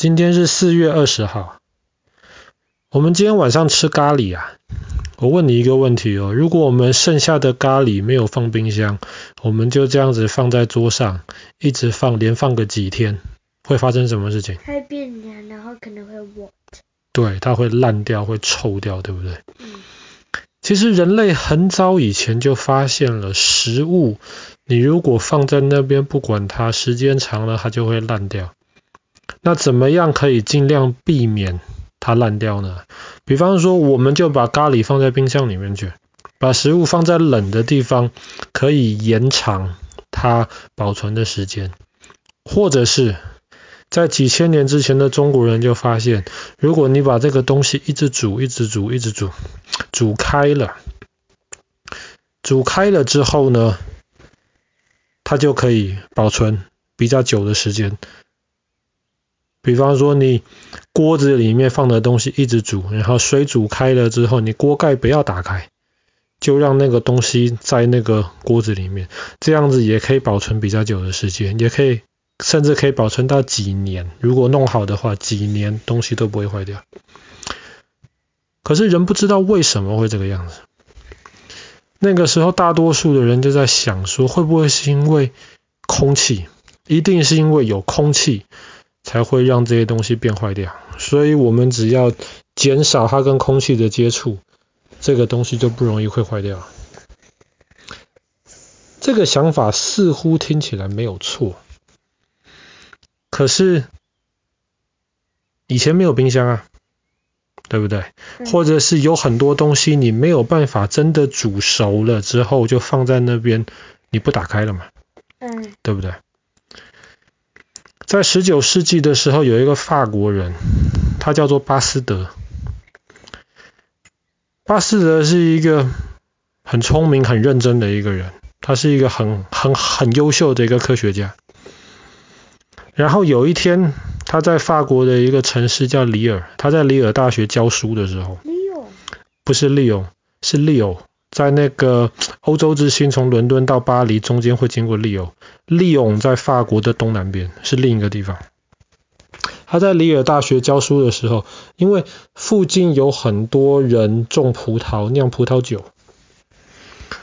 今天是四月二十号。我们今天晚上吃咖喱啊。我问你一个问题哦，如果我们剩下的咖喱没有放冰箱，我们就这样子放在桌上，一直放，连放个几天，会发生什么事情？会变凉，然后可能会 rot。对，它会烂掉，会臭掉，对不对？嗯。其实人类很早以前就发现了食物，你如果放在那边不管它，时间长了它就会烂掉。那怎么样可以尽量避免？它烂掉呢？比方说，我们就把咖喱放在冰箱里面去，把食物放在冷的地方，可以延长它保存的时间。或者是在几千年之前的中国人就发现，如果你把这个东西一直煮、一直煮、一直煮，煮开了，煮开了之后呢，它就可以保存比较久的时间。比方说，你锅子里面放的东西一直煮，然后水煮开了之后，你锅盖不要打开，就让那个东西在那个锅子里面，这样子也可以保存比较久的时间，也可以甚至可以保存到几年。如果弄好的话，几年东西都不会坏掉。可是人不知道为什么会这个样子。那个时候，大多数的人就在想说，会不会是因为空气？一定是因为有空气。才会让这些东西变坏掉，所以我们只要减少它跟空气的接触，这个东西就不容易会坏掉。这个想法似乎听起来没有错，可是以前没有冰箱啊，对不对？或者是有很多东西你没有办法真的煮熟了之后就放在那边，你不打开了嘛？嗯，对不对？在十九世纪的时候，有一个法国人，他叫做巴斯德。巴斯德是一个很聪明、很认真的一个人，他是一个很、很、很优秀的一个科学家。然后有一天，他在法国的一个城市叫里尔，他在里尔大学教书的时候，不是利欧，是里欧。在那个欧洲之星，从伦敦到巴黎中间会经过利欧。利欧在法国的东南边，是另一个地方。他在里尔大学教书的时候，因为附近有很多人种葡萄、酿葡萄酒。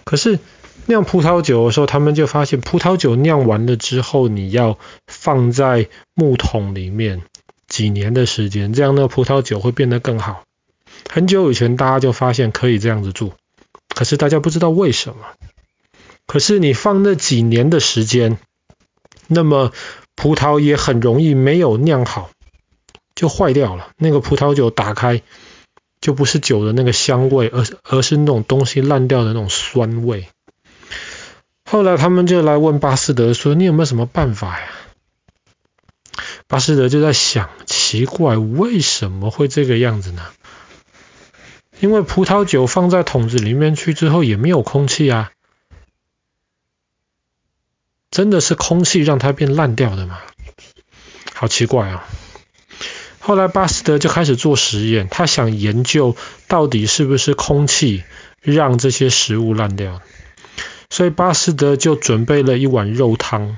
可是酿葡萄酒的时候，他们就发现，葡萄酒酿完了之后，你要放在木桶里面几年的时间，这样那个葡萄酒会变得更好。很久以前，大家就发现可以这样子做。可是大家不知道为什么。可是你放那几年的时间，那么葡萄也很容易没有酿好，就坏掉了。那个葡萄酒打开，就不是酒的那个香味，而而是那种东西烂掉的那种酸味。后来他们就来问巴斯德说：“你有没有什么办法呀？”巴斯德就在想：奇怪，为什么会这个样子呢？因为葡萄酒放在桶子里面去之后也没有空气啊，真的是空气让它变烂掉的吗？好奇怪啊！后来巴斯德就开始做实验，他想研究到底是不是空气让这些食物烂掉。所以巴斯德就准备了一碗肉汤，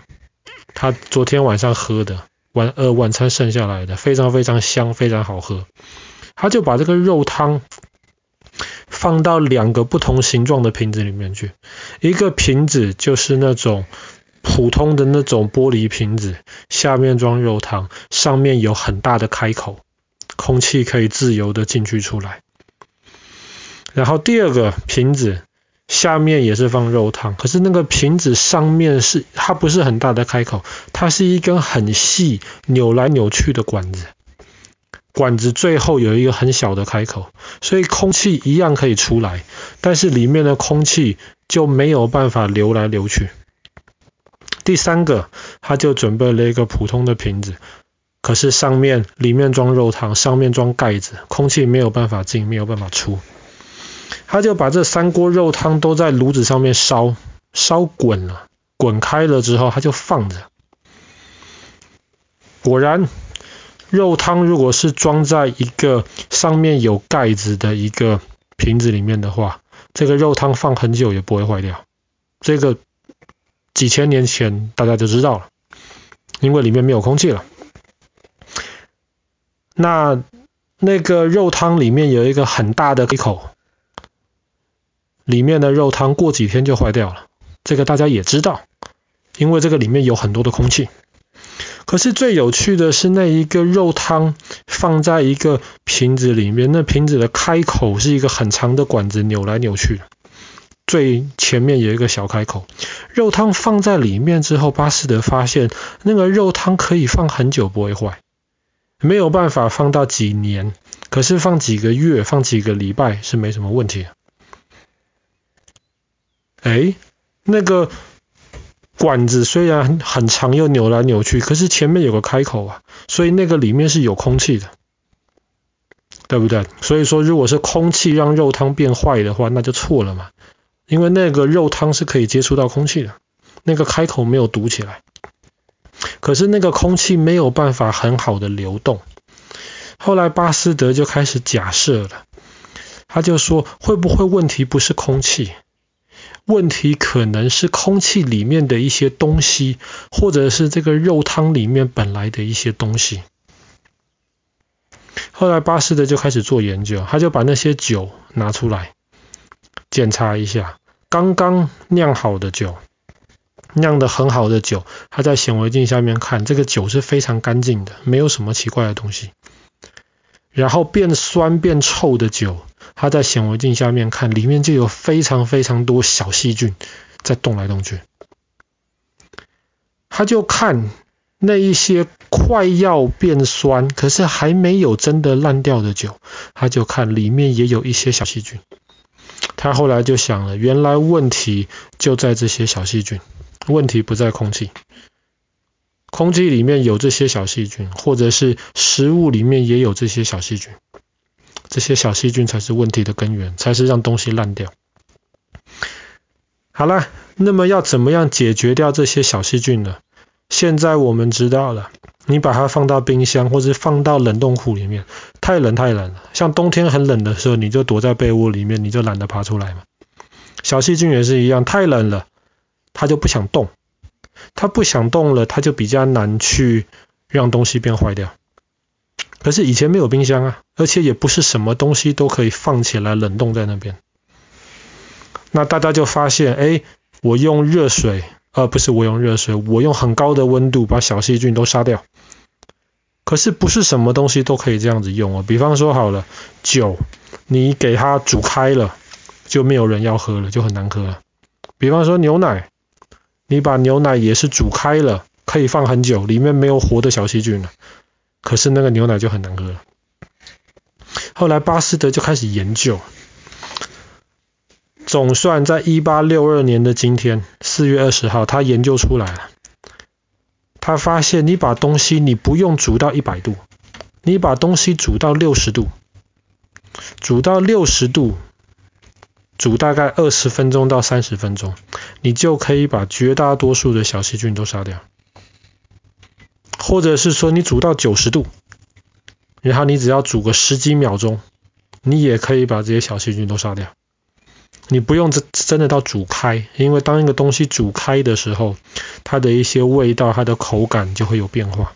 他昨天晚上喝的晚呃晚餐剩下来的，非常非常香，非常好喝。他就把这个肉汤。放到两个不同形状的瓶子里面去，一个瓶子就是那种普通的那种玻璃瓶子，下面装肉汤，上面有很大的开口，空气可以自由的进去出来。然后第二个瓶子下面也是放肉汤，可是那个瓶子上面是它不是很大的开口，它是一根很细扭来扭去的管子。管子最后有一个很小的开口，所以空气一样可以出来，但是里面的空气就没有办法流来流去。第三个，他就准备了一个普通的瓶子，可是上面里面装肉汤，上面装盖子，空气没有办法进，没有办法出。他就把这三锅肉汤都在炉子上面烧，烧滚了，滚开了之后，他就放着。果然。肉汤如果是装在一个上面有盖子的一个瓶子里面的话，这个肉汤放很久也不会坏掉。这个几千年前大家就知道了，因为里面没有空气了。那那个肉汤里面有一个很大的开口，里面的肉汤过几天就坏掉了，这个大家也知道，因为这个里面有很多的空气。可是最有趣的是，那一个肉汤放在一个瓶子里面，那瓶子的开口是一个很长的管子，扭来扭去的。最前面有一个小开口，肉汤放在里面之后，巴斯德发现那个肉汤可以放很久不会坏，没有办法放到几年，可是放几个月、放几个礼拜是没什么问题的。哎，那个。管子虽然很长又扭来扭去，可是前面有个开口啊，所以那个里面是有空气的，对不对？所以说，如果是空气让肉汤变坏的话，那就错了嘛，因为那个肉汤是可以接触到空气的，那个开口没有堵起来，可是那个空气没有办法很好的流动。后来巴斯德就开始假设了，他就说，会不会问题不是空气？问题可能是空气里面的一些东西，或者是这个肉汤里面本来的一些东西。后来巴斯德就开始做研究，他就把那些酒拿出来检查一下，刚刚酿好的酒，酿得很好的酒，他在显微镜下面看，这个酒是非常干净的，没有什么奇怪的东西。然后变酸变臭的酒。他在显微镜下面看，里面就有非常非常多小细菌在动来动去。他就看那一些快要变酸，可是还没有真的烂掉的酒，他就看里面也有一些小细菌。他后来就想了，原来问题就在这些小细菌，问题不在空气。空气里面有这些小细菌，或者是食物里面也有这些小细菌。这些小细菌才是问题的根源，才是让东西烂掉。好了，那么要怎么样解决掉这些小细菌呢？现在我们知道了，你把它放到冰箱或者放到冷冻库里面，太冷太冷了。像冬天很冷的时候，你就躲在被窝里面，你就懒得爬出来嘛。小细菌也是一样，太冷了，它就不想动，它不想动了，它就比较难去让东西变坏掉。可是以前没有冰箱啊，而且也不是什么东西都可以放起来冷冻在那边。那大家就发现，哎，我用热水，呃，不是我用热水，我用很高的温度把小细菌都杀掉。可是不是什么东西都可以这样子用哦。比方说好了，酒，你给它煮开了，就没有人要喝了，就很难喝了。比方说牛奶，你把牛奶也是煮开了，可以放很久，里面没有活的小细菌了。可是那个牛奶就很难喝了。后来巴斯德就开始研究，总算在一八六二年的今天，四月二十号，他研究出来了。他发现，你把东西你不用煮到一百度，你把东西煮到六十度，煮到六十度，煮大概二十分钟到三十分钟，你就可以把绝大多数的小细菌都杀掉。或者是说你煮到九十度，然后你只要煮个十几秒钟，你也可以把这些小细菌都杀掉。你不用真真的到煮开，因为当一个东西煮开的时候，它的一些味道、它的口感就会有变化。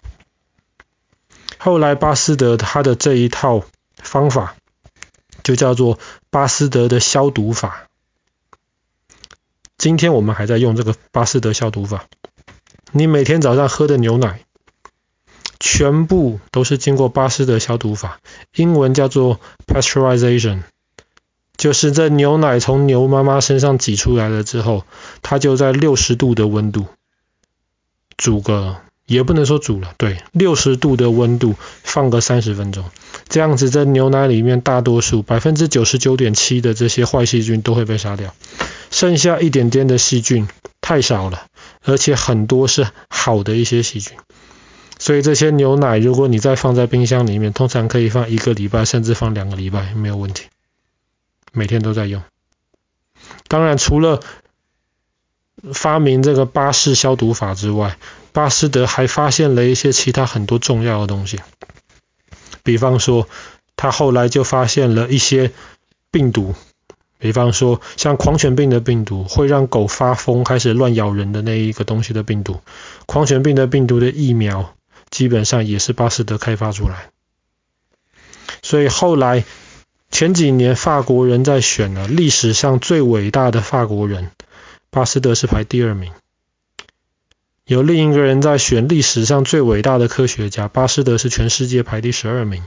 后来巴斯德他的这一套方法就叫做巴斯德的消毒法。今天我们还在用这个巴斯德消毒法。你每天早上喝的牛奶。全部都是经过巴斯德消毒法，英文叫做 pasteurization，就是这牛奶从牛妈妈身上挤出来了之后，它就在六十度的温度煮个，也不能说煮了，对，六十度的温度放个三十分钟，这样子在牛奶里面大多数百分之九十九点七的这些坏细菌都会被杀掉，剩下一点点的细菌太少了，而且很多是好的一些细菌。所以这些牛奶，如果你再放在冰箱里面，通常可以放一个礼拜，甚至放两个礼拜，没有问题。每天都在用。当然，除了发明这个巴氏消毒法之外，巴斯德还发现了一些其他很多重要的东西。比方说，他后来就发现了一些病毒，比方说像狂犬病的病毒，会让狗发疯开始乱咬人的那一个东西的病毒，狂犬病的病毒的疫苗。基本上也是巴斯德开发出来。所以后来前几年法国人在选了历史上最伟大的法国人，巴斯德是排第二名。有另一个人在选历史上最伟大的科学家，巴斯德是全世界排第十二名。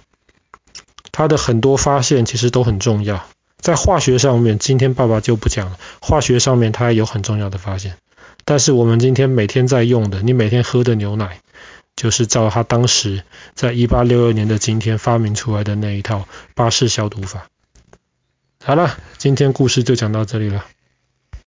他的很多发现其实都很重要，在化学上面，今天爸爸就不讲了。化学上面他也有很重要的发现，但是我们今天每天在用的，你每天喝的牛奶，就是照他当时在一八六二年的今天发明出来的那一套巴氏消毒法。好了，今天故事就讲到这里了。